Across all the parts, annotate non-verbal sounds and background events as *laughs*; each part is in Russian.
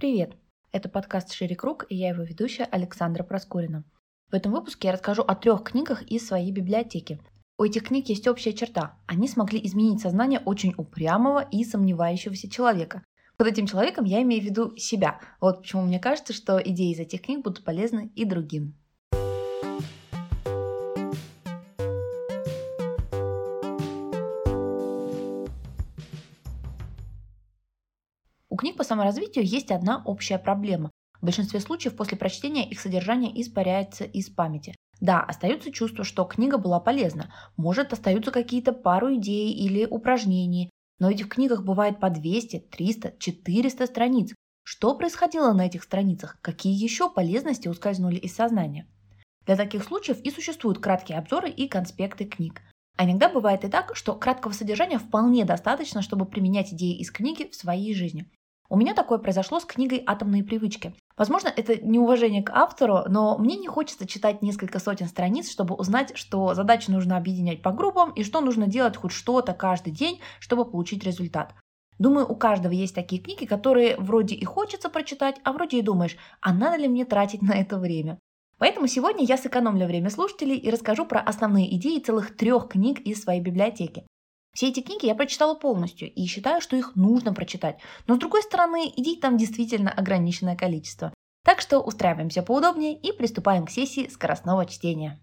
Привет! Это подкаст «Шире круг» и я его ведущая Александра Проскурина. В этом выпуске я расскажу о трех книгах из своей библиотеки. У этих книг есть общая черта. Они смогли изменить сознание очень упрямого и сомневающегося человека. Под этим человеком я имею в виду себя. Вот почему мне кажется, что идеи из этих книг будут полезны и другим. Саморазвитию есть одна общая проблема. В большинстве случаев после прочтения их содержание испаряется из памяти. Да, остается чувство, что книга была полезна. Может, остаются какие-то пару идей или упражнений. Но ведь в книгах бывает по 200, 300, 400 страниц. Что происходило на этих страницах? Какие еще полезности ускользнули из сознания? Для таких случаев и существуют краткие обзоры и конспекты книг. А иногда бывает и так, что краткого содержания вполне достаточно, чтобы применять идеи из книги в своей жизни. У меня такое произошло с книгой «Атомные привычки». Возможно, это неуважение к автору, но мне не хочется читать несколько сотен страниц, чтобы узнать, что задачи нужно объединять по группам и что нужно делать хоть что-то каждый день, чтобы получить результат. Думаю, у каждого есть такие книги, которые вроде и хочется прочитать, а вроде и думаешь, а надо ли мне тратить на это время? Поэтому сегодня я сэкономлю время слушателей и расскажу про основные идеи целых трех книг из своей библиотеки. Все эти книги я прочитала полностью и считаю, что их нужно прочитать. Но с другой стороны, идей там действительно ограниченное количество. Так что устраиваемся поудобнее и приступаем к сессии скоростного чтения.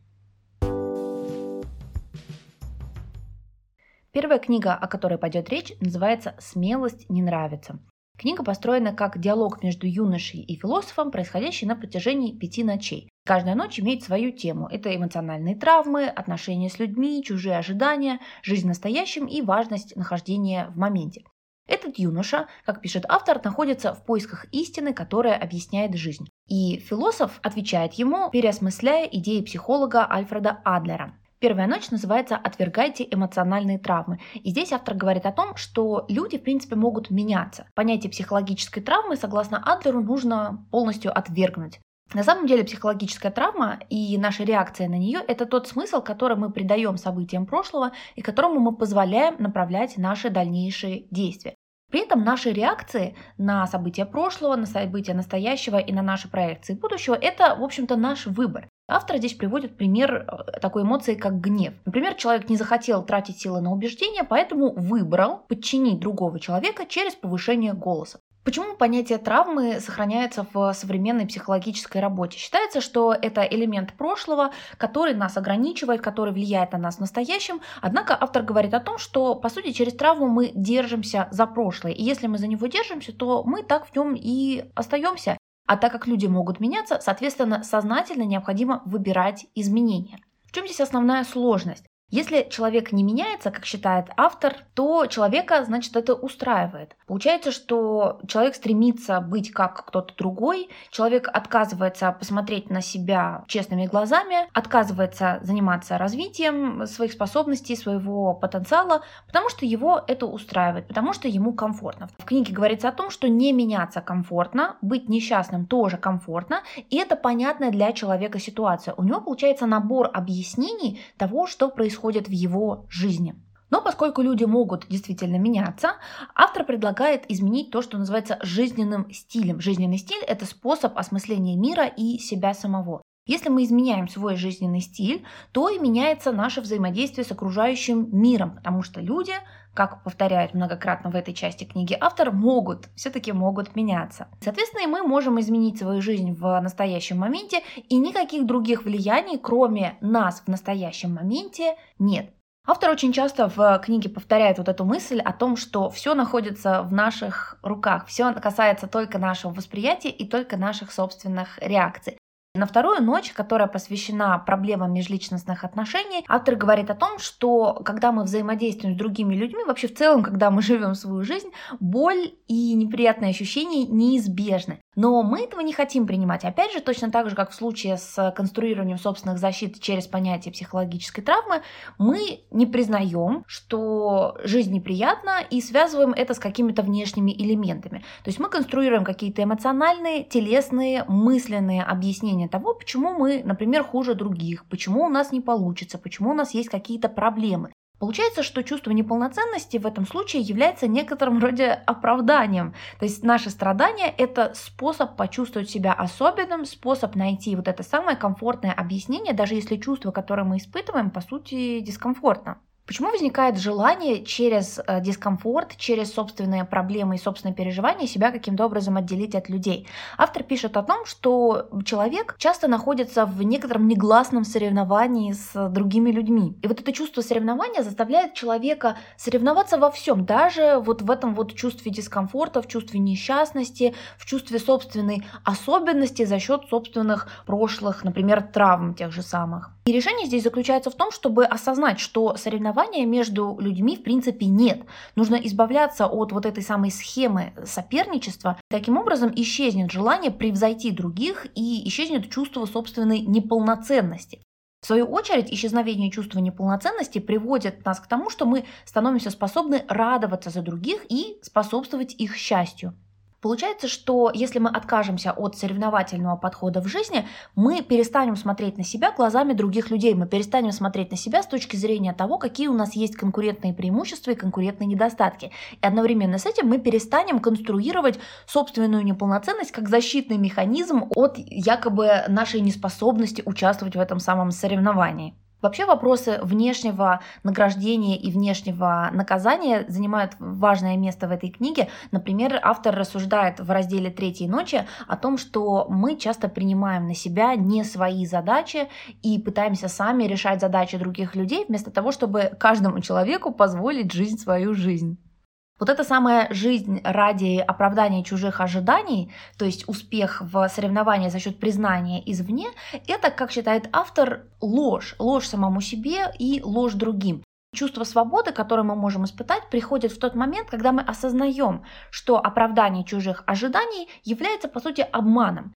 Первая книга, о которой пойдет речь, называется «Смелость не нравится». Книга построена как диалог между юношей и философом, происходящий на протяжении пяти ночей. Каждая ночь имеет свою тему. Это эмоциональные травмы, отношения с людьми, чужие ожидания, жизнь настоящим и важность нахождения в моменте. Этот юноша, как пишет автор, находится в поисках истины, которая объясняет жизнь. И философ отвечает ему, переосмысляя идеи психолога Альфреда Адлера. Первая ночь называется «Отвергайте эмоциональные травмы». И здесь автор говорит о том, что люди, в принципе, могут меняться. Понятие психологической травмы, согласно Адлеру, нужно полностью отвергнуть. На самом деле психологическая травма и наша реакция на нее – это тот смысл, который мы придаем событиям прошлого и которому мы позволяем направлять наши дальнейшие действия. При этом наши реакции на события прошлого, на события настоящего и на наши проекции будущего – это, в общем-то, наш выбор. Автор здесь приводит пример э, такой эмоции, как гнев. Например, человек не захотел тратить силы на убеждения, поэтому выбрал подчинить другого человека через повышение голоса. Почему понятие травмы сохраняется в современной психологической работе? Считается, что это элемент прошлого, который нас ограничивает, который влияет на нас в настоящем. Однако автор говорит о том, что, по сути, через травму мы держимся за прошлое. И если мы за него держимся, то мы так в нем и остаемся. А так как люди могут меняться, соответственно, сознательно необходимо выбирать изменения. В чем здесь основная сложность? Если человек не меняется, как считает автор, то человека, значит, это устраивает. Получается, что человек стремится быть как кто-то другой, человек отказывается посмотреть на себя честными глазами, отказывается заниматься развитием своих способностей, своего потенциала, потому что его это устраивает, потому что ему комфортно. В книге говорится о том, что не меняться комфортно, быть несчастным тоже комфортно, и это понятная для человека ситуация. У него получается набор объяснений того, что происходит происходит в его жизни. Но поскольку люди могут действительно меняться, автор предлагает изменить то, что называется жизненным стилем. Жизненный стиль – это способ осмысления мира и себя самого. Если мы изменяем свой жизненный стиль, то и меняется наше взаимодействие с окружающим миром, потому что люди, как повторяет многократно в этой части книги автор, могут, все-таки могут меняться. Соответственно, и мы можем изменить свою жизнь в настоящем моменте, и никаких других влияний, кроме нас в настоящем моменте, нет. Автор очень часто в книге повторяет вот эту мысль о том, что все находится в наших руках, все касается только нашего восприятия и только наших собственных реакций. На вторую ночь, которая посвящена проблемам межличностных отношений, автор говорит о том, что когда мы взаимодействуем с другими людьми, вообще в целом, когда мы *laughs* живем свою жизнь, боль и неприятные ощущения неизбежны. Но мы этого не хотим принимать. Опять же, точно так же, как в случае с конструированием собственных защит через понятие психологической травмы, мы не признаем, что жизнь неприятна и связываем это с какими-то внешними элементами. То есть мы конструируем какие-то эмоциональные, телесные, мысленные объяснения того, почему мы, например, хуже других, почему у нас не получится, почему у нас есть какие-то проблемы. Получается, что чувство неполноценности в этом случае является некоторым роде оправданием. То есть наше страдание – это способ почувствовать себя особенным, способ найти вот это самое комфортное объяснение, даже если чувство, которое мы испытываем, по сути, дискомфортно. Почему возникает желание через э, дискомфорт, через собственные проблемы и собственные переживания себя каким-то образом отделить от людей? Автор пишет о том, что человек часто находится в некотором негласном соревновании с другими людьми. И вот это чувство соревнования заставляет человека соревноваться во всем, даже вот в этом вот чувстве дискомфорта, в чувстве несчастности, в чувстве собственной особенности за счет собственных прошлых, например, травм тех же самых. И решение здесь заключается в том, чтобы осознать, что соревнования между людьми в принципе нет. Нужно избавляться от вот этой самой схемы соперничества. Таким образом исчезнет желание превзойти других и исчезнет чувство собственной неполноценности. В свою очередь, исчезновение чувства неполноценности приводит нас к тому, что мы становимся способны радоваться за других и способствовать их счастью. Получается, что если мы откажемся от соревновательного подхода в жизни, мы перестанем смотреть на себя глазами других людей, мы перестанем смотреть на себя с точки зрения того, какие у нас есть конкурентные преимущества и конкурентные недостатки. И одновременно с этим мы перестанем конструировать собственную неполноценность как защитный механизм от якобы нашей неспособности участвовать в этом самом соревновании. Вообще вопросы внешнего награждения и внешнего наказания занимают важное место в этой книге. Например, автор рассуждает в разделе «Третьей ночи» о том, что мы часто принимаем на себя не свои задачи и пытаемся сами решать задачи других людей, вместо того, чтобы каждому человеку позволить жить свою жизнь. Вот эта самая жизнь ради оправдания чужих ожиданий, то есть успех в соревновании за счет признания извне, это, как считает автор, ложь. Ложь самому себе и ложь другим. Чувство свободы, которое мы можем испытать, приходит в тот момент, когда мы осознаем, что оправдание чужих ожиданий является, по сути, обманом.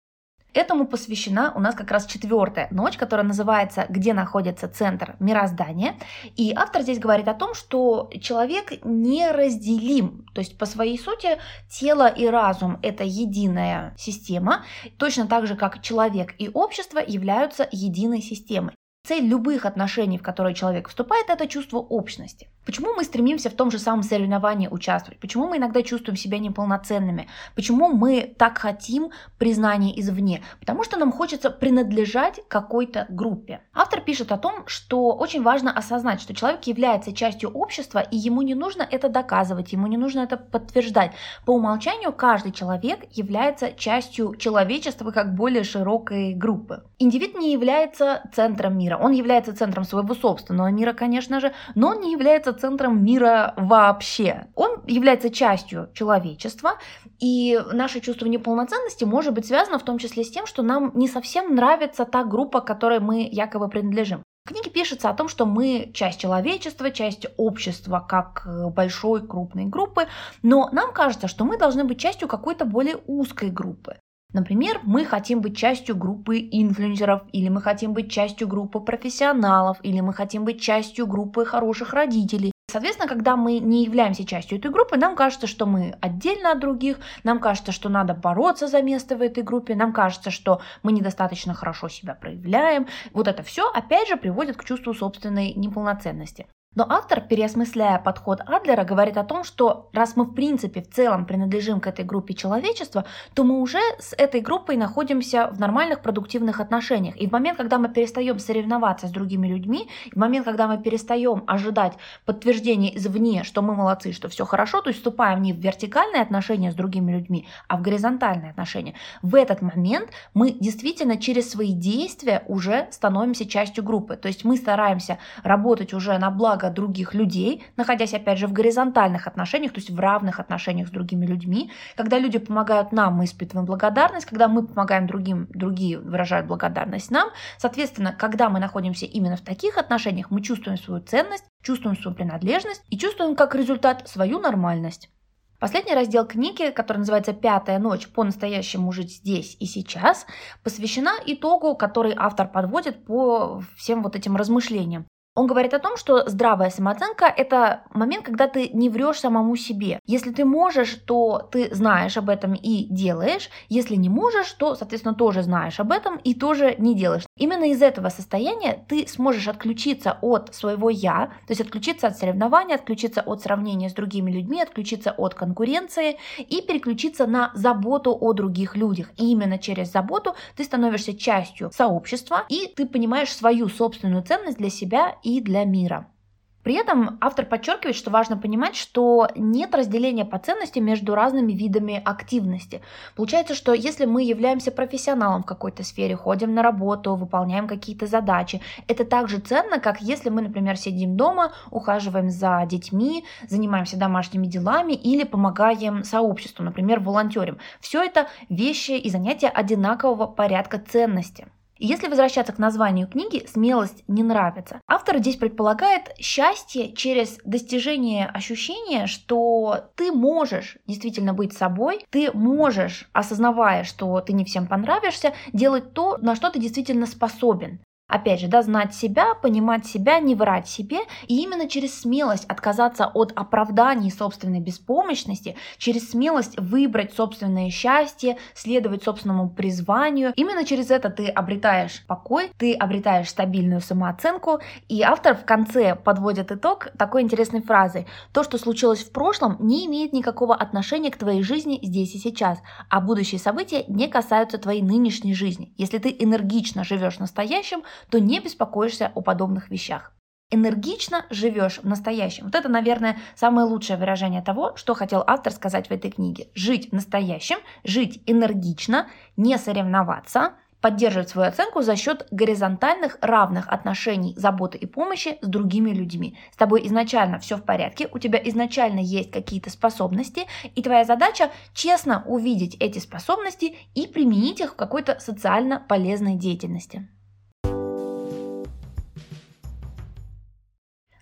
Этому посвящена у нас как раз четвертая ночь, которая называется «Где находится центр мироздания». И автор здесь говорит о том, что человек неразделим. То есть по своей сути тело и разум – это единая система, точно так же, как человек и общество являются единой системой. Цель любых отношений, в которые человек вступает, это чувство общности. Почему мы стремимся в том же самом соревновании участвовать? Почему мы иногда чувствуем себя неполноценными? Почему мы так хотим признания извне? Потому что нам хочется принадлежать какой-то группе. Автор пишет о том, что очень важно осознать, что человек является частью общества, и ему не нужно это доказывать, ему не нужно это подтверждать. По умолчанию каждый человек является частью человечества как более широкой группы. Индивид не является центром мира, он является центром своего собственного мира, конечно же, но он не является центром мира вообще. Он является частью человечества, и наше чувство неполноценности может быть связано в том числе с тем, что нам не совсем нравится та группа, которой мы якобы принадлежим. В книге пишется о том, что мы часть человечества, часть общества как э, большой крупной группы, но нам кажется, что мы должны быть частью какой-то более узкой группы. Например, мы хотим быть частью группы инфлюенсеров, или мы хотим быть частью группы профессионалов, или мы хотим быть частью группы хороших родителей. Соответственно, когда мы не являемся частью этой группы, нам кажется, что мы отдельно от других, нам кажется, что надо бороться за место в этой группе, нам кажется, что мы недостаточно хорошо себя проявляем. Вот это все, опять же, приводит к чувству собственной неполноценности. Но автор, переосмысляя подход Адлера, говорит о том, что раз мы в принципе в целом принадлежим к этой группе человечества, то мы уже с этой группой находимся в нормальных продуктивных отношениях. И в момент, когда мы перестаем соревноваться с другими людьми, в момент, когда мы перестаем ожидать подтверждения извне, что мы молодцы, что все хорошо, то есть вступаем не в вертикальные отношения с другими людьми, а в горизонтальные отношения, в этот момент мы действительно через свои действия уже становимся частью группы. То есть мы стараемся работать уже на благо других людей, находясь, опять же, в горизонтальных отношениях, то есть в равных отношениях с другими людьми. Когда люди помогают нам, мы испытываем благодарность. Когда мы помогаем другим, другие выражают благодарность нам. Соответственно, когда мы находимся именно в таких отношениях, мы чувствуем свою ценность, чувствуем свою принадлежность и чувствуем как результат свою нормальность. Последний раздел книги, который называется «Пятая ночь. По-настоящему жить здесь и сейчас», посвящена итогу, который автор подводит по всем вот этим размышлениям. Он говорит о том, что здравая самооценка – это момент, когда ты не врешь самому себе. Если ты можешь, то ты знаешь об этом и делаешь. Если не можешь, то, соответственно, тоже знаешь об этом и тоже не делаешь. Именно из этого состояния ты сможешь отключиться от своего «я», то есть отключиться от соревнований, отключиться от сравнения с другими людьми, отключиться от конкуренции и переключиться на заботу о других людях. И именно через заботу ты становишься частью сообщества, и ты понимаешь свою собственную ценность для себя и для мира. При этом автор подчеркивает, что важно понимать, что нет разделения по ценности между разными видами активности. Получается, что если мы являемся профессионалом в какой-то сфере, ходим на работу, выполняем какие-то задачи, это так же ценно, как если мы, например, сидим дома, ухаживаем за детьми, занимаемся домашними делами или помогаем сообществу, например, волонтерим. Все это вещи и занятия одинакового порядка ценности. Если возвращаться к названию книги «Смелость не нравится», автор здесь предполагает счастье через достижение ощущения, что ты можешь действительно быть собой, ты можешь, осознавая, что ты не всем понравишься, делать то, на что ты действительно способен. Опять же, да, знать себя, понимать себя, не врать себе, и именно через смелость отказаться от оправданий собственной беспомощности, через смелость выбрать собственное счастье, следовать собственному призванию, именно через это ты обретаешь покой, ты обретаешь стабильную самооценку, и автор в конце подводит итог такой интересной фразой. То, что случилось в прошлом, не имеет никакого отношения к твоей жизни здесь и сейчас, а будущие события не касаются твоей нынешней жизни. Если ты энергично живешь настоящим, то не беспокоишься о подобных вещах. Энергично живешь в настоящем. Вот это, наверное, самое лучшее выражение того, что хотел автор сказать в этой книге. Жить в настоящем, жить энергично, не соревноваться, поддерживать свою оценку за счет горизонтальных равных отношений заботы и помощи с другими людьми. С тобой изначально все в порядке, у тебя изначально есть какие-то способности, и твоя задача честно увидеть эти способности и применить их в какой-то социально полезной деятельности.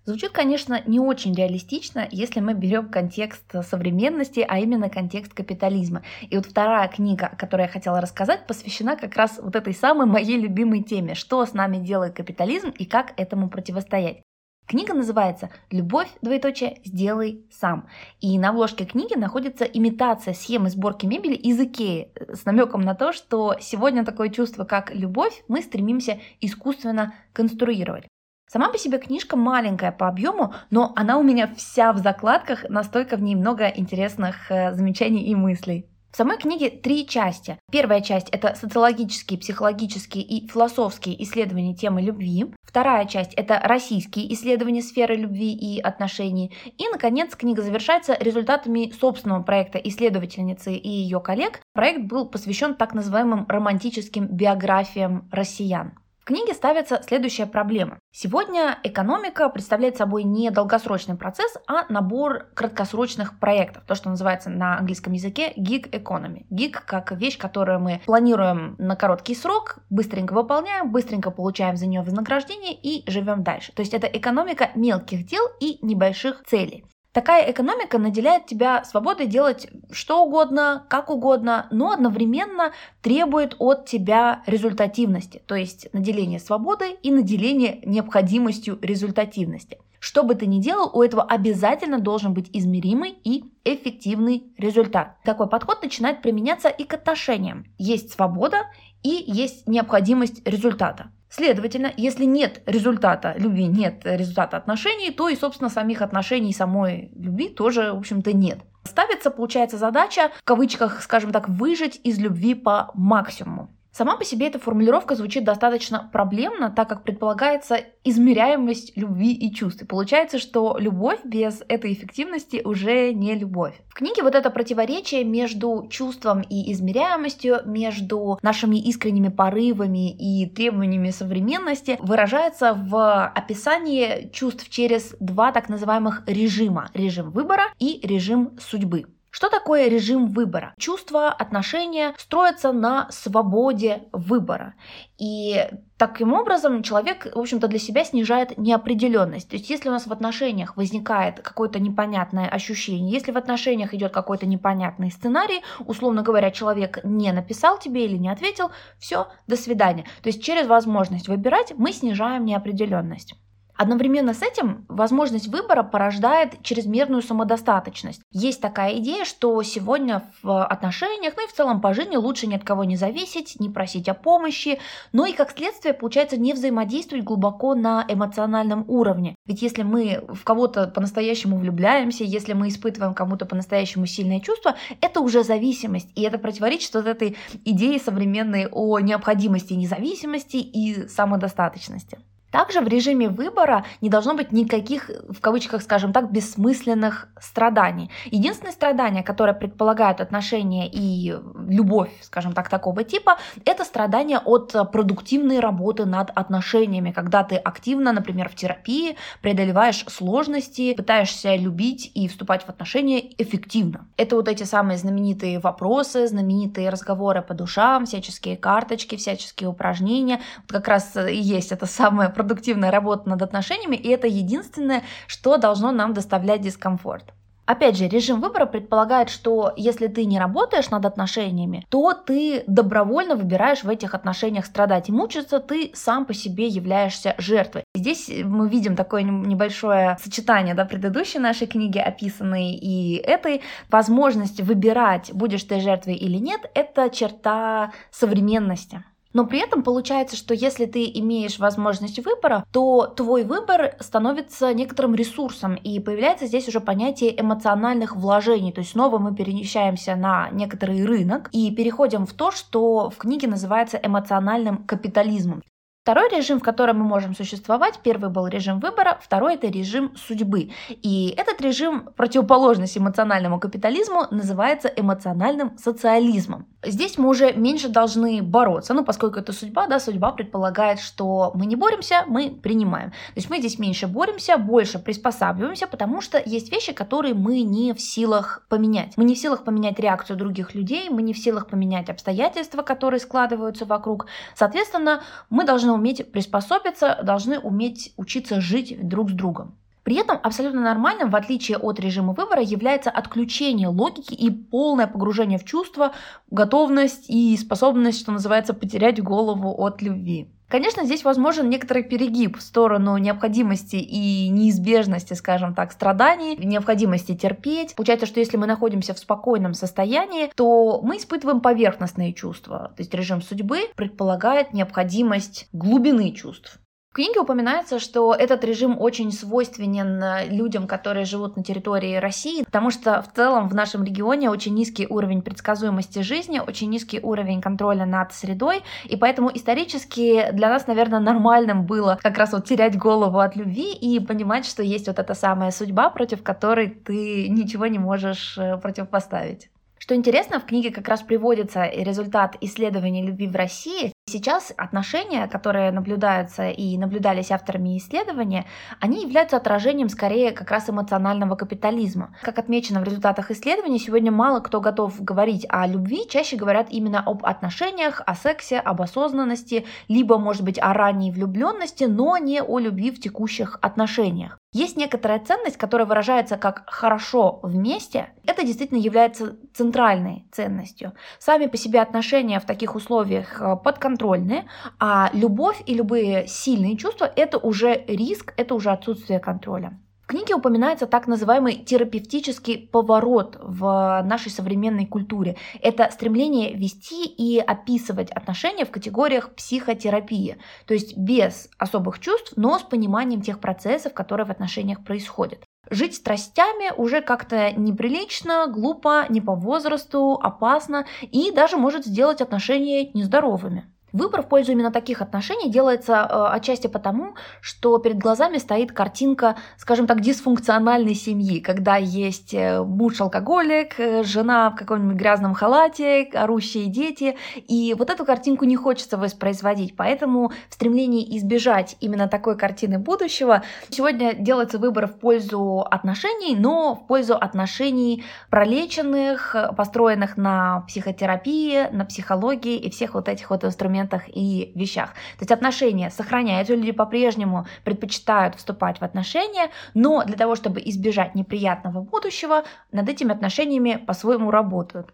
Звучит, конечно, не очень реалистично, если мы берем контекст современности, а именно контекст капитализма. И вот вторая книга, о которой я хотела рассказать, посвящена как раз вот этой самой моей любимой теме, что с нами делает капитализм и как этому противостоять. Книга называется «Любовь, двоеточие, сделай сам». И на обложке книги находится имитация схемы сборки мебели из Икеи с намеком на то, что сегодня такое чувство, как любовь, мы стремимся искусственно конструировать. Сама по себе книжка маленькая по объему, но она у меня вся в закладках, настолько в ней много интересных э, замечаний и мыслей. В самой книге три части. Первая часть – это социологические, психологические и философские исследования темы любви. Вторая часть – это российские исследования сферы любви и отношений. И, наконец, книга завершается результатами собственного проекта исследовательницы и ее коллег. Проект был посвящен так называемым романтическим биографиям россиян книге ставится следующая проблема. Сегодня экономика представляет собой не долгосрочный процесс, а набор краткосрочных проектов, то, что называется на английском языке gig economy. Gig как вещь, которую мы планируем на короткий срок, быстренько выполняем, быстренько получаем за нее вознаграждение и живем дальше. То есть это экономика мелких дел и небольших целей. Такая экономика наделяет тебя свободой делать что угодно, как угодно, но одновременно требует от тебя результативности, то есть наделение свободой и наделение необходимостью результативности. Что бы ты ни делал, у этого обязательно должен быть измеримый и эффективный результат. Такой подход начинает применяться и к отношениям. Есть свобода и есть необходимость результата. Следовательно, если нет результата любви, нет результата отношений, то и, собственно, самих отношений, самой любви тоже, в общем-то, нет. Ставится, получается, задача, в кавычках, скажем так, выжить из любви по максимуму. Сама по себе эта формулировка звучит достаточно проблемно, так как предполагается измеряемость любви и чувств. И получается, что любовь без этой эффективности уже не любовь. В книге вот это противоречие между чувством и измеряемостью, между нашими искренними порывами и требованиями современности выражается в описании чувств через два так называемых режима. Режим выбора и режим судьбы. Что такое режим выбора? Чувства, отношения строятся на свободе выбора. И таким образом человек, в общем-то, для себя снижает неопределенность. То есть, если у нас в отношениях возникает какое-то непонятное ощущение, если в отношениях идет какой-то непонятный сценарий, условно говоря, человек не написал тебе или не ответил, все, до свидания. То есть, через возможность выбирать мы снижаем неопределенность. Одновременно с этим возможность выбора порождает чрезмерную самодостаточность. Есть такая идея, что сегодня в отношениях, ну и в целом по жизни лучше ни от кого не зависеть, не просить о помощи, но и как следствие получается не взаимодействовать глубоко на эмоциональном уровне. Ведь если мы в кого-то по-настоящему влюбляемся, если мы испытываем кому-то по-настоящему сильное чувство, это уже зависимость, и это противоречит вот этой идее современной о необходимости независимости и самодостаточности. Также в режиме выбора не должно быть никаких, в кавычках, скажем так, бессмысленных страданий. Единственное страдание, которое предполагает отношения и любовь, скажем так, такого типа, это страдание от продуктивной работы над отношениями, когда ты активно, например, в терапии преодолеваешь сложности, пытаешься любить и вступать в отношения эффективно. Это вот эти самые знаменитые вопросы, знаменитые разговоры по душам, всяческие карточки, всяческие упражнения. Вот как раз и есть это самое продуктивная работа над отношениями, и это единственное, что должно нам доставлять дискомфорт. Опять же, режим выбора предполагает, что если ты не работаешь над отношениями, то ты добровольно выбираешь в этих отношениях страдать и мучиться, ты сам по себе являешься жертвой. Здесь мы видим такое небольшое сочетание да, предыдущей нашей книги, описанной и этой. Возможность выбирать, будешь ты жертвой или нет, это черта современности. Но при этом получается, что если ты имеешь возможность выбора, то твой выбор становится некоторым ресурсом, и появляется здесь уже понятие эмоциональных вложений. То есть снова мы перемещаемся на некоторый рынок и переходим в то, что в книге называется эмоциональным капитализмом. Второй режим, в котором мы можем существовать, первый был режим выбора, второй это режим судьбы. И этот режим, противоположность эмоциональному капитализму, называется эмоциональным социализмом. Здесь мы уже меньше должны бороться, ну, поскольку это судьба, да, судьба предполагает, что мы не боремся, мы принимаем. То есть мы здесь меньше боремся, больше приспосабливаемся, потому что есть вещи, которые мы не в силах поменять. Мы не в силах поменять реакцию других людей, мы не в силах поменять обстоятельства, которые складываются вокруг. Соответственно, мы должны уметь приспособиться, должны уметь учиться жить друг с другом. При этом абсолютно нормальным, в отличие от режима выбора, является отключение логики и полное погружение в чувства, готовность и способность, что называется, потерять голову от любви. Конечно, здесь возможен некоторый перегиб в сторону необходимости и неизбежности, скажем так, страданий, необходимости терпеть. Получается, что если мы находимся в спокойном состоянии, то мы испытываем поверхностные чувства. То есть режим судьбы предполагает необходимость глубины чувств книге упоминается, что этот режим очень свойственен э, людям, которые живут на территории России, потому что в целом в нашем регионе очень низкий уровень предсказуемости жизни, очень низкий уровень контроля над средой, и поэтому исторически для нас, наверное, нормальным было как раз вот терять голову от любви и понимать, что есть вот эта самая судьба, против которой ты ничего не можешь э, противопоставить. Что интересно, в книге как раз приводится результат исследований любви в России, Сейчас отношения, которые наблюдаются и наблюдались авторами исследования, они являются отражением скорее как раз эмоционального капитализма. Как отмечено в результатах исследований, сегодня мало кто готов говорить о любви, чаще говорят именно об отношениях, о сексе, об осознанности, либо, может быть, о ранней влюбленности, но не о любви в текущих отношениях. Есть некоторая ценность, которая выражается как «хорошо вместе». Это действительно является центральной ценностью. Сами по себе отношения в таких условиях э, подконтрольны, а любовь и любые сильные чувства – это уже риск, это уже отсутствие контроля. В книге упоминается так называемый терапевтический поворот в нашей современной культуре. Это стремление вести и описывать отношения в категориях психотерапии, то есть без особых чувств, но с пониманием тех процессов, которые в отношениях происходят. Жить страстями уже как-то неприлично, глупо, не по возрасту, опасно и даже может сделать отношения нездоровыми. Выбор в пользу именно таких отношений делается э, отчасти потому, что перед глазами стоит картинка, скажем так, дисфункциональной семьи, когда есть э, муж-алкоголик, э, жена в каком-нибудь грязном халате, орущие дети, и вот эту картинку не хочется воспроизводить, поэтому в стремлении избежать именно такой картины будущего сегодня делается выбор в пользу отношений, но в пользу отношений пролеченных, построенных на психотерапии, на психологии и всех вот этих вот инструментах моментах и вещах. То есть отношения сохраняются, люди по-прежнему предпочитают вступать в отношения, но для того, чтобы избежать неприятного будущего, над этими отношениями по-своему работают.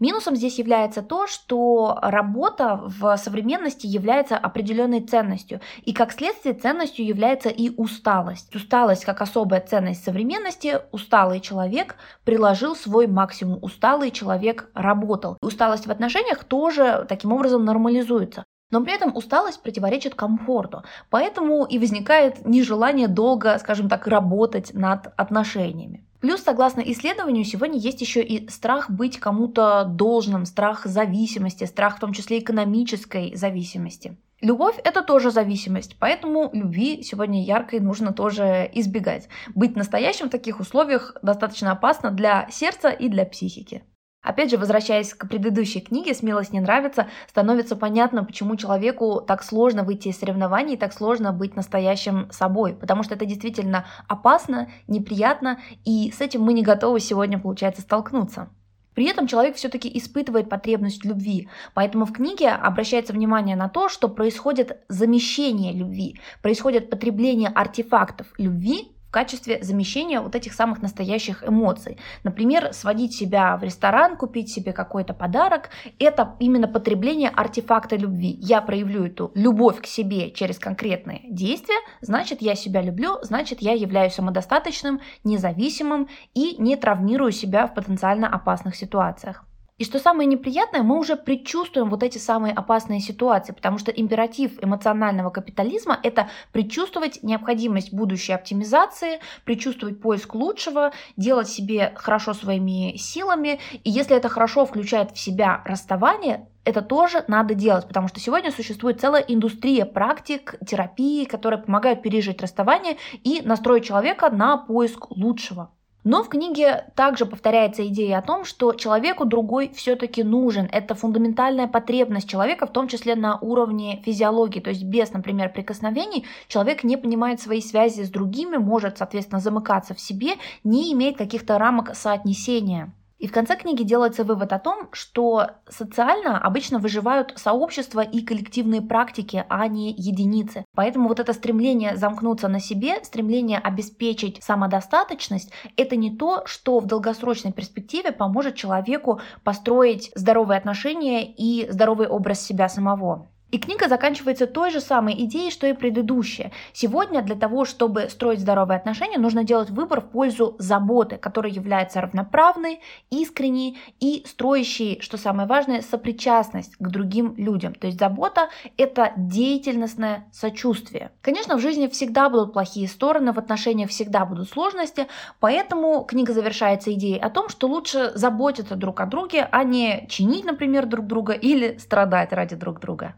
Минусом здесь является то, что работа в современности является определенной ценностью, и как следствие ценностью является и усталость. Усталость как особая ценность современности, усталый человек приложил свой максимум, усталый человек работал. Усталость в отношениях тоже таким образом нормализуется. Но при этом усталость противоречит комфорту, поэтому и возникает нежелание долго, скажем так, работать над отношениями. Плюс, согласно исследованию, сегодня есть еще и страх быть кому-то должным, страх зависимости, страх в том числе экономической зависимости. Любовь – это тоже зависимость, поэтому любви сегодня яркой нужно тоже избегать. Быть настоящим в таких условиях достаточно опасно для сердца и для психики. Опять же, возвращаясь к предыдущей книге «Смелость не нравится», становится понятно, почему человеку так сложно выйти из соревнований, так сложно быть настоящим собой, потому что это действительно опасно, неприятно, и с этим мы не готовы сегодня, получается, столкнуться. При этом человек все-таки испытывает потребность любви, поэтому в книге обращается внимание на то, что происходит замещение любви, происходит потребление артефактов любви качестве замещения вот этих самых настоящих эмоций. Например, сводить себя в ресторан, купить себе какой-то подарок – это именно потребление артефакта любви. Я проявлю эту любовь к себе через конкретные действия, значит, я себя люблю, значит, я являюсь самодостаточным, независимым и не травмирую себя в потенциально опасных ситуациях. И что самое неприятное, мы уже предчувствуем вот эти самые опасные ситуации, потому что императив эмоционального капитализма – это предчувствовать необходимость будущей оптимизации, предчувствовать поиск лучшего, делать себе хорошо своими силами. И если это хорошо включает в себя расставание, это тоже надо делать, потому что сегодня существует целая индустрия практик, терапии, которые помогают пережить расставание и настроить человека на поиск лучшего. Но в книге также повторяется идея о том, что человеку другой все-таки нужен. Это фундаментальная потребность человека, в том числе на уровне физиологии. То есть без, например, прикосновений человек не понимает свои связи с другими, может, соответственно, замыкаться в себе, не имеет каких-то рамок соотнесения. И в конце книги делается вывод о том, что социально обычно выживают сообщества и коллективные практики, а не единицы. Поэтому вот это стремление замкнуться на себе, стремление обеспечить самодостаточность, это не то, что в долгосрочной перспективе поможет человеку построить здоровые отношения и здоровый образ себя самого. И книга заканчивается той же самой идеей, что и предыдущая. Сегодня для того, чтобы строить здоровые отношения, нужно делать выбор в пользу заботы, которая является равноправной, искренней и строящей, что самое важное, сопричастность к другим людям. То есть забота – это деятельностное сочувствие. Конечно, в жизни всегда будут плохие стороны, в отношениях всегда будут сложности, поэтому книга завершается идеей о том, что лучше заботиться друг о друге, а не чинить, например, друг друга или страдать ради друг друга.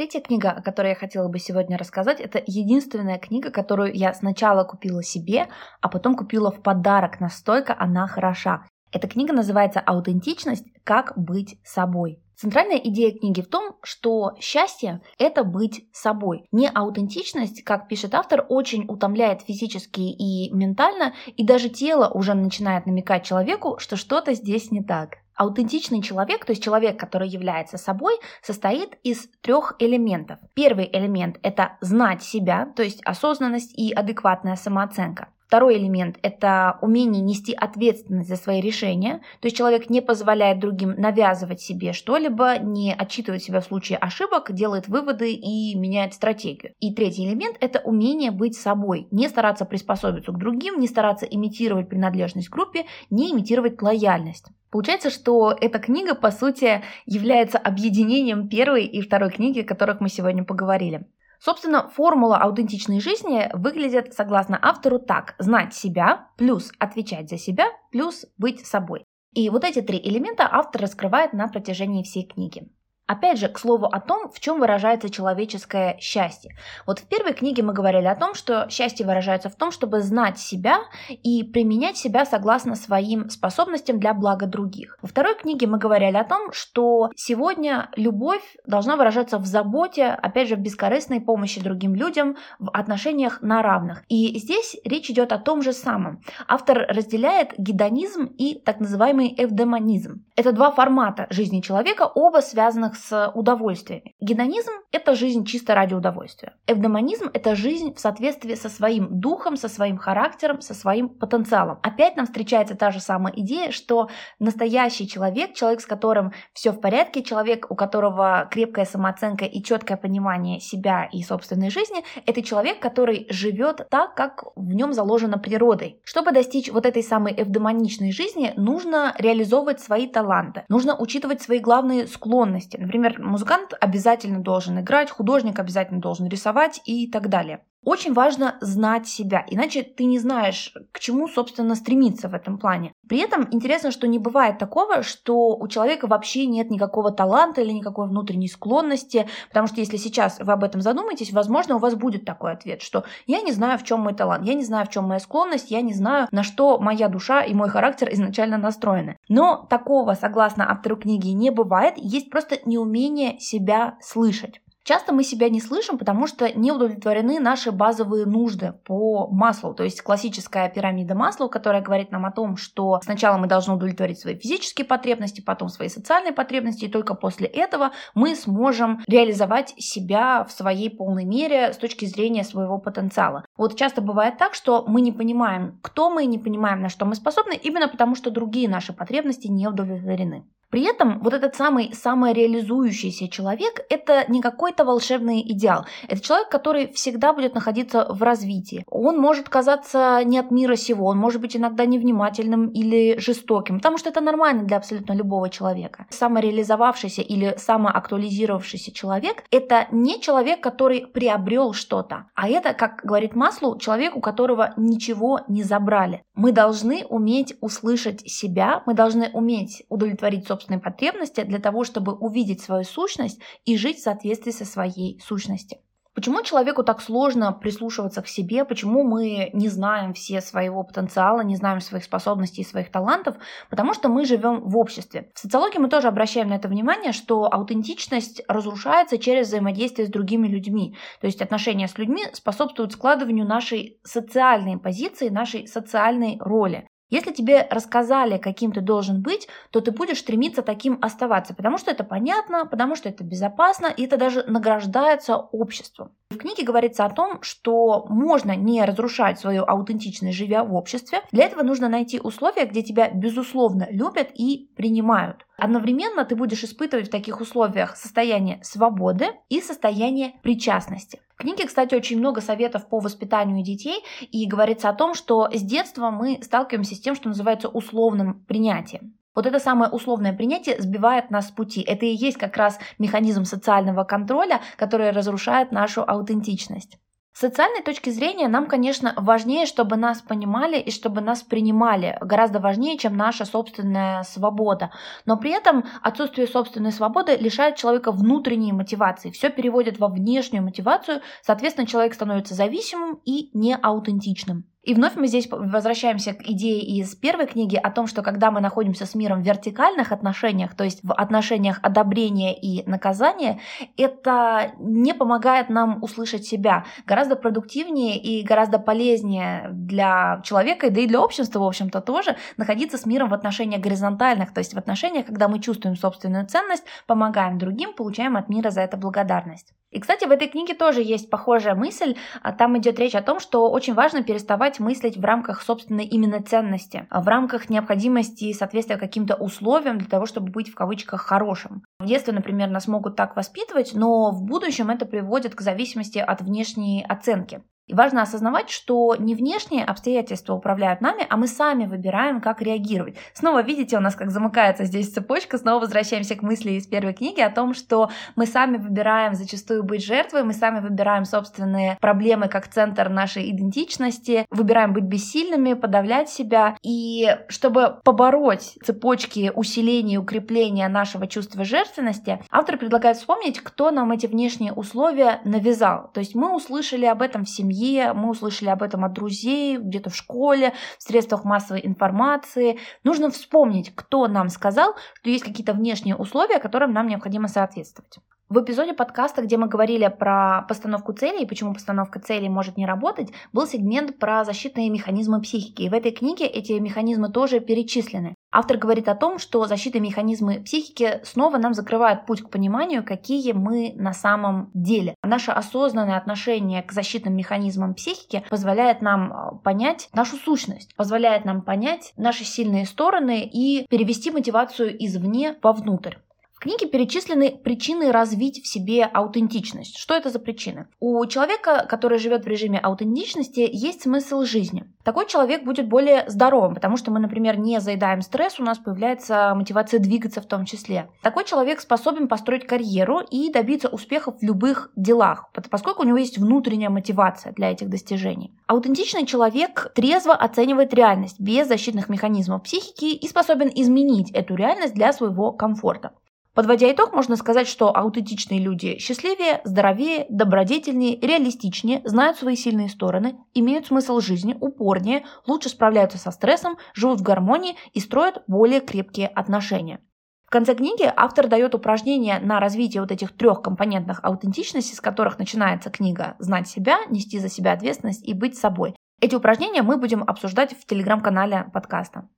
Третья книга, о которой я хотела бы сегодня рассказать, это единственная книга, которую я сначала купила себе, а потом купила в подарок. Настолько она хороша. Эта книга называется «Аутентичность. Как быть собой». Центральная идея книги в том, что счастье – это быть собой. Не аутентичность, как пишет автор, очень утомляет физически и ментально, и даже тело уже начинает намекать человеку, что что-то здесь не так. Аутентичный человек, то есть человек, который является собой, состоит из трех элементов. Первый элемент – это знать себя, то есть осознанность и адекватная самооценка. Второй элемент – это умение нести ответственность за свои решения. То есть человек не позволяет другим навязывать себе что-либо, не отчитывает себя в случае ошибок, делает выводы и меняет стратегию. И третий элемент – это умение быть собой. Не стараться приспособиться к другим, не стараться имитировать принадлежность к группе, не имитировать лояльность. Получается, что эта книга, по сути, является объединением первой и второй книги, о которых мы сегодня поговорили. Собственно, формула аутентичной жизни выглядит, согласно автору, так. Знать себя, плюс отвечать за себя, плюс быть собой. И вот эти три элемента автор раскрывает на протяжении всей книги. Опять же, к слову о том, в чем выражается человеческое счастье. Вот в первой книге мы говорили о том, что счастье выражается в том, чтобы знать себя и применять себя согласно своим способностям для блага других. Во второй книге мы говорили о том, что сегодня любовь должна выражаться в заботе, опять же, в бескорыстной помощи другим людям, в отношениях на равных. И здесь речь идет о том же самом. Автор разделяет гедонизм и так называемый эвдемонизм. Это два формата жизни человека, оба связанных с удовольствиями. Гедонизм это жизнь чисто ради удовольствия. Эвдемонизм – это жизнь в соответствии со своим духом, со своим характером, со своим потенциалом. Опять нам встречается та же самая идея, что настоящий человек, человек, с которым все в порядке, человек, у которого крепкая самооценка и четкое понимание себя и собственной жизни, это человек, который живет так, как в нем заложено природой. Чтобы достичь вот этой самой эвдемоничной жизни, нужно реализовывать свои таланты, нужно учитывать свои главные склонности. Например, музыкант обязательно должен играть, художник обязательно должен рисовать и так далее. Очень важно знать себя, иначе ты не знаешь, к чему, собственно, стремиться в этом плане. При этом интересно, что не бывает такого, что у человека вообще нет никакого таланта или никакой внутренней склонности, потому что если сейчас вы об этом задумаетесь, возможно, у вас будет такой ответ, что я не знаю, в чем мой талант, я не знаю, в чем моя склонность, я не знаю, на что моя душа и мой характер изначально настроены. Но такого, согласно автору книги, не бывает, есть просто неумение себя слышать. Часто мы себя не слышим, потому что не удовлетворены наши базовые нужды по маслу. То есть классическая пирамида масла, которая говорит нам о том, что сначала мы должны удовлетворить свои физические потребности, потом свои социальные потребности, и только после этого мы сможем реализовать себя в своей полной мере с точки зрения своего потенциала. Вот часто бывает так, что мы не понимаем, кто мы, не понимаем, на что мы способны, именно потому что другие наши потребности не удовлетворены. При этом вот этот самый самореализующийся человек – это не какой-то волшебный идеал. Это человек, который всегда будет находиться в развитии. Он может казаться не от мира сего, он может быть иногда невнимательным или жестоким, потому что это нормально для абсолютно любого человека. Самореализовавшийся или самоактуализировавшийся человек – это не человек, который приобрел что-то, а это, как говорит Маслу, человек, у которого ничего не забрали. Мы должны уметь услышать себя, мы должны уметь удовлетворить собственную собственные потребности для того, чтобы увидеть свою сущность и жить в соответствии со своей сущностью. Почему человеку так сложно прислушиваться к себе? Почему мы не знаем все своего потенциала, не знаем своих способностей и своих талантов? Потому что мы живем в обществе. В социологии мы тоже обращаем на это внимание, что аутентичность разрушается через взаимодействие с другими людьми. То есть отношения с людьми способствуют складыванию нашей социальной позиции, нашей социальной роли. Если тебе рассказали, каким ты должен быть, то ты будешь стремиться таким оставаться, потому что это понятно, потому что это безопасно, и это даже награждается обществом. В книге говорится о том, что можно не разрушать свою аутентичность, живя в обществе. Для этого нужно найти условия, где тебя, безусловно, любят и принимают. Одновременно ты будешь испытывать в таких условиях состояние свободы и состояние причастности. Книге, кстати, очень много советов по воспитанию детей, и говорится о том, что с детства мы сталкиваемся с тем, что называется условным принятием. Вот это самое условное принятие сбивает нас с пути. Это и есть как раз механизм социального контроля, который разрушает нашу аутентичность. С социальной точки зрения нам, конечно, важнее, чтобы нас понимали и чтобы нас принимали. Гораздо важнее, чем наша собственная свобода. Но при этом отсутствие собственной свободы лишает человека внутренней мотивации. Все переводит во внешнюю мотивацию, соответственно, человек становится зависимым и неаутентичным. И вновь мы здесь возвращаемся к идее из первой книги о том, что когда мы находимся с миром в вертикальных отношениях, то есть в отношениях одобрения и наказания, это не помогает нам услышать себя. Гораздо продуктивнее и гораздо полезнее для человека, да и для общества, в общем-то, тоже находиться с миром в отношениях горизонтальных, то есть в отношениях, когда мы чувствуем собственную ценность, помогаем другим, получаем от мира за это благодарность. И, кстати, в этой книге тоже есть похожая мысль. А там идет речь о том, что очень важно переставать мыслить в рамках собственной именно ценности, в рамках необходимости соответствия каким-то условиям для того, чтобы быть в кавычках хорошим. В детстве, например, нас могут так воспитывать, но в будущем это приводит к зависимости от внешней оценки. И важно осознавать, что не внешние обстоятельства управляют нами, а мы сами выбираем, как реагировать. Снова видите, у нас как замыкается здесь цепочка, снова возвращаемся к мысли из первой книги о том, что мы сами выбираем зачастую быть жертвой, мы сами выбираем собственные проблемы как центр нашей идентичности, выбираем быть бессильными, подавлять себя. И чтобы побороть цепочки усиления и укрепления нашего чувства жертвенности, автор предлагает вспомнить, кто нам эти внешние условия навязал. То есть мы услышали об этом в семье, семье, мы услышали об этом от друзей, где-то в школе, в средствах массовой информации. Нужно вспомнить, кто нам сказал, что есть какие-то внешние условия, которым нам необходимо соответствовать. В эпизоде подкаста, где мы говорили про постановку целей и почему постановка целей может не работать, был сегмент про защитные механизмы психики. И в этой книге эти механизмы тоже перечислены. Автор говорит о том, что защитные механизмы психики снова нам закрывают путь к пониманию, какие мы на самом деле. Наше осознанное отношение к защитным механизмам психики позволяет нам а, понять нашу сущность, позволяет нам понять наши сильные стороны и перевести мотивацию извне вовнутрь. Книге перечислены причины развить в себе аутентичность. Что это за причины? У человека, который живет в режиме аутентичности, есть смысл жизни. Такой человек будет более здоровым, потому что мы, например, не заедаем стресс, у нас появляется мотивация двигаться в том числе. Такой человек способен построить карьеру и добиться успехов в любых делах, поскольку у него есть внутренняя мотивация для этих достижений. Аутентичный человек трезво оценивает реальность без защитных механизмов психики и способен изменить эту реальность для своего комфорта. Подводя итог, можно сказать, что аутентичные люди счастливее, здоровее, добродетельнее, реалистичнее, знают свои сильные стороны, имеют смысл жизни, упорнее, лучше справляются со стрессом, живут в гармонии и строят более крепкие отношения. В конце книги автор дает упражнения на развитие вот этих трех компонентных аутентичности, с которых начинается книга «Знать себя», «Нести за себя ответственность» и «Быть собой». Эти упражнения мы будем обсуждать в телеграм-канале подкаста.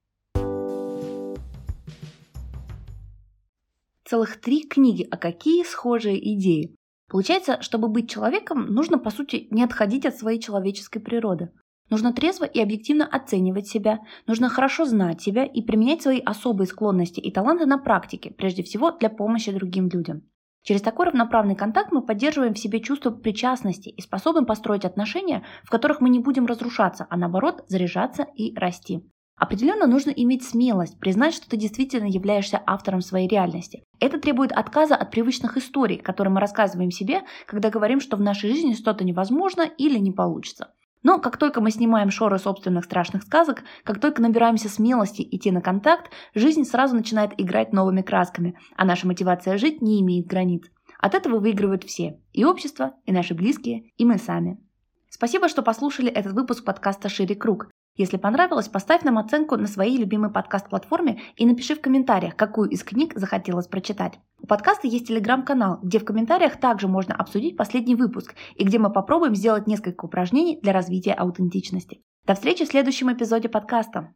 Целых три книги, а какие схожие идеи. Получается, чтобы быть человеком, нужно, по сути, не отходить от своей человеческой природы. Нужно трезво и объективно оценивать себя, нужно хорошо знать себя и применять свои особые склонности и таланты на практике, прежде всего для помощи другим людям. Через такой равноправный контакт мы поддерживаем в себе чувство причастности и способны построить отношения, в которых мы не будем разрушаться, а наоборот заряжаться и расти. Определенно нужно иметь смелость, признать, что ты действительно являешься автором своей реальности. Это требует отказа от привычных историй, которые мы рассказываем себе, когда говорим, что в нашей жизни что-то невозможно или не получится. Но как только мы снимаем шоры собственных страшных сказок, как только набираемся смелости идти на контакт, жизнь сразу начинает играть новыми красками, а наша мотивация жить не имеет границ. От этого выигрывают все – и общество, и наши близкие, и мы сами. Спасибо, что послушали этот выпуск подкаста «Шире круг». Если понравилось, поставь нам оценку на своей любимой подкаст-платформе и напиши в комментариях, какую из книг захотелось прочитать. У подкаста есть телеграм-канал, где в комментариях также можно обсудить последний выпуск и где мы попробуем сделать несколько упражнений для развития аутентичности. До встречи в следующем эпизоде подкаста.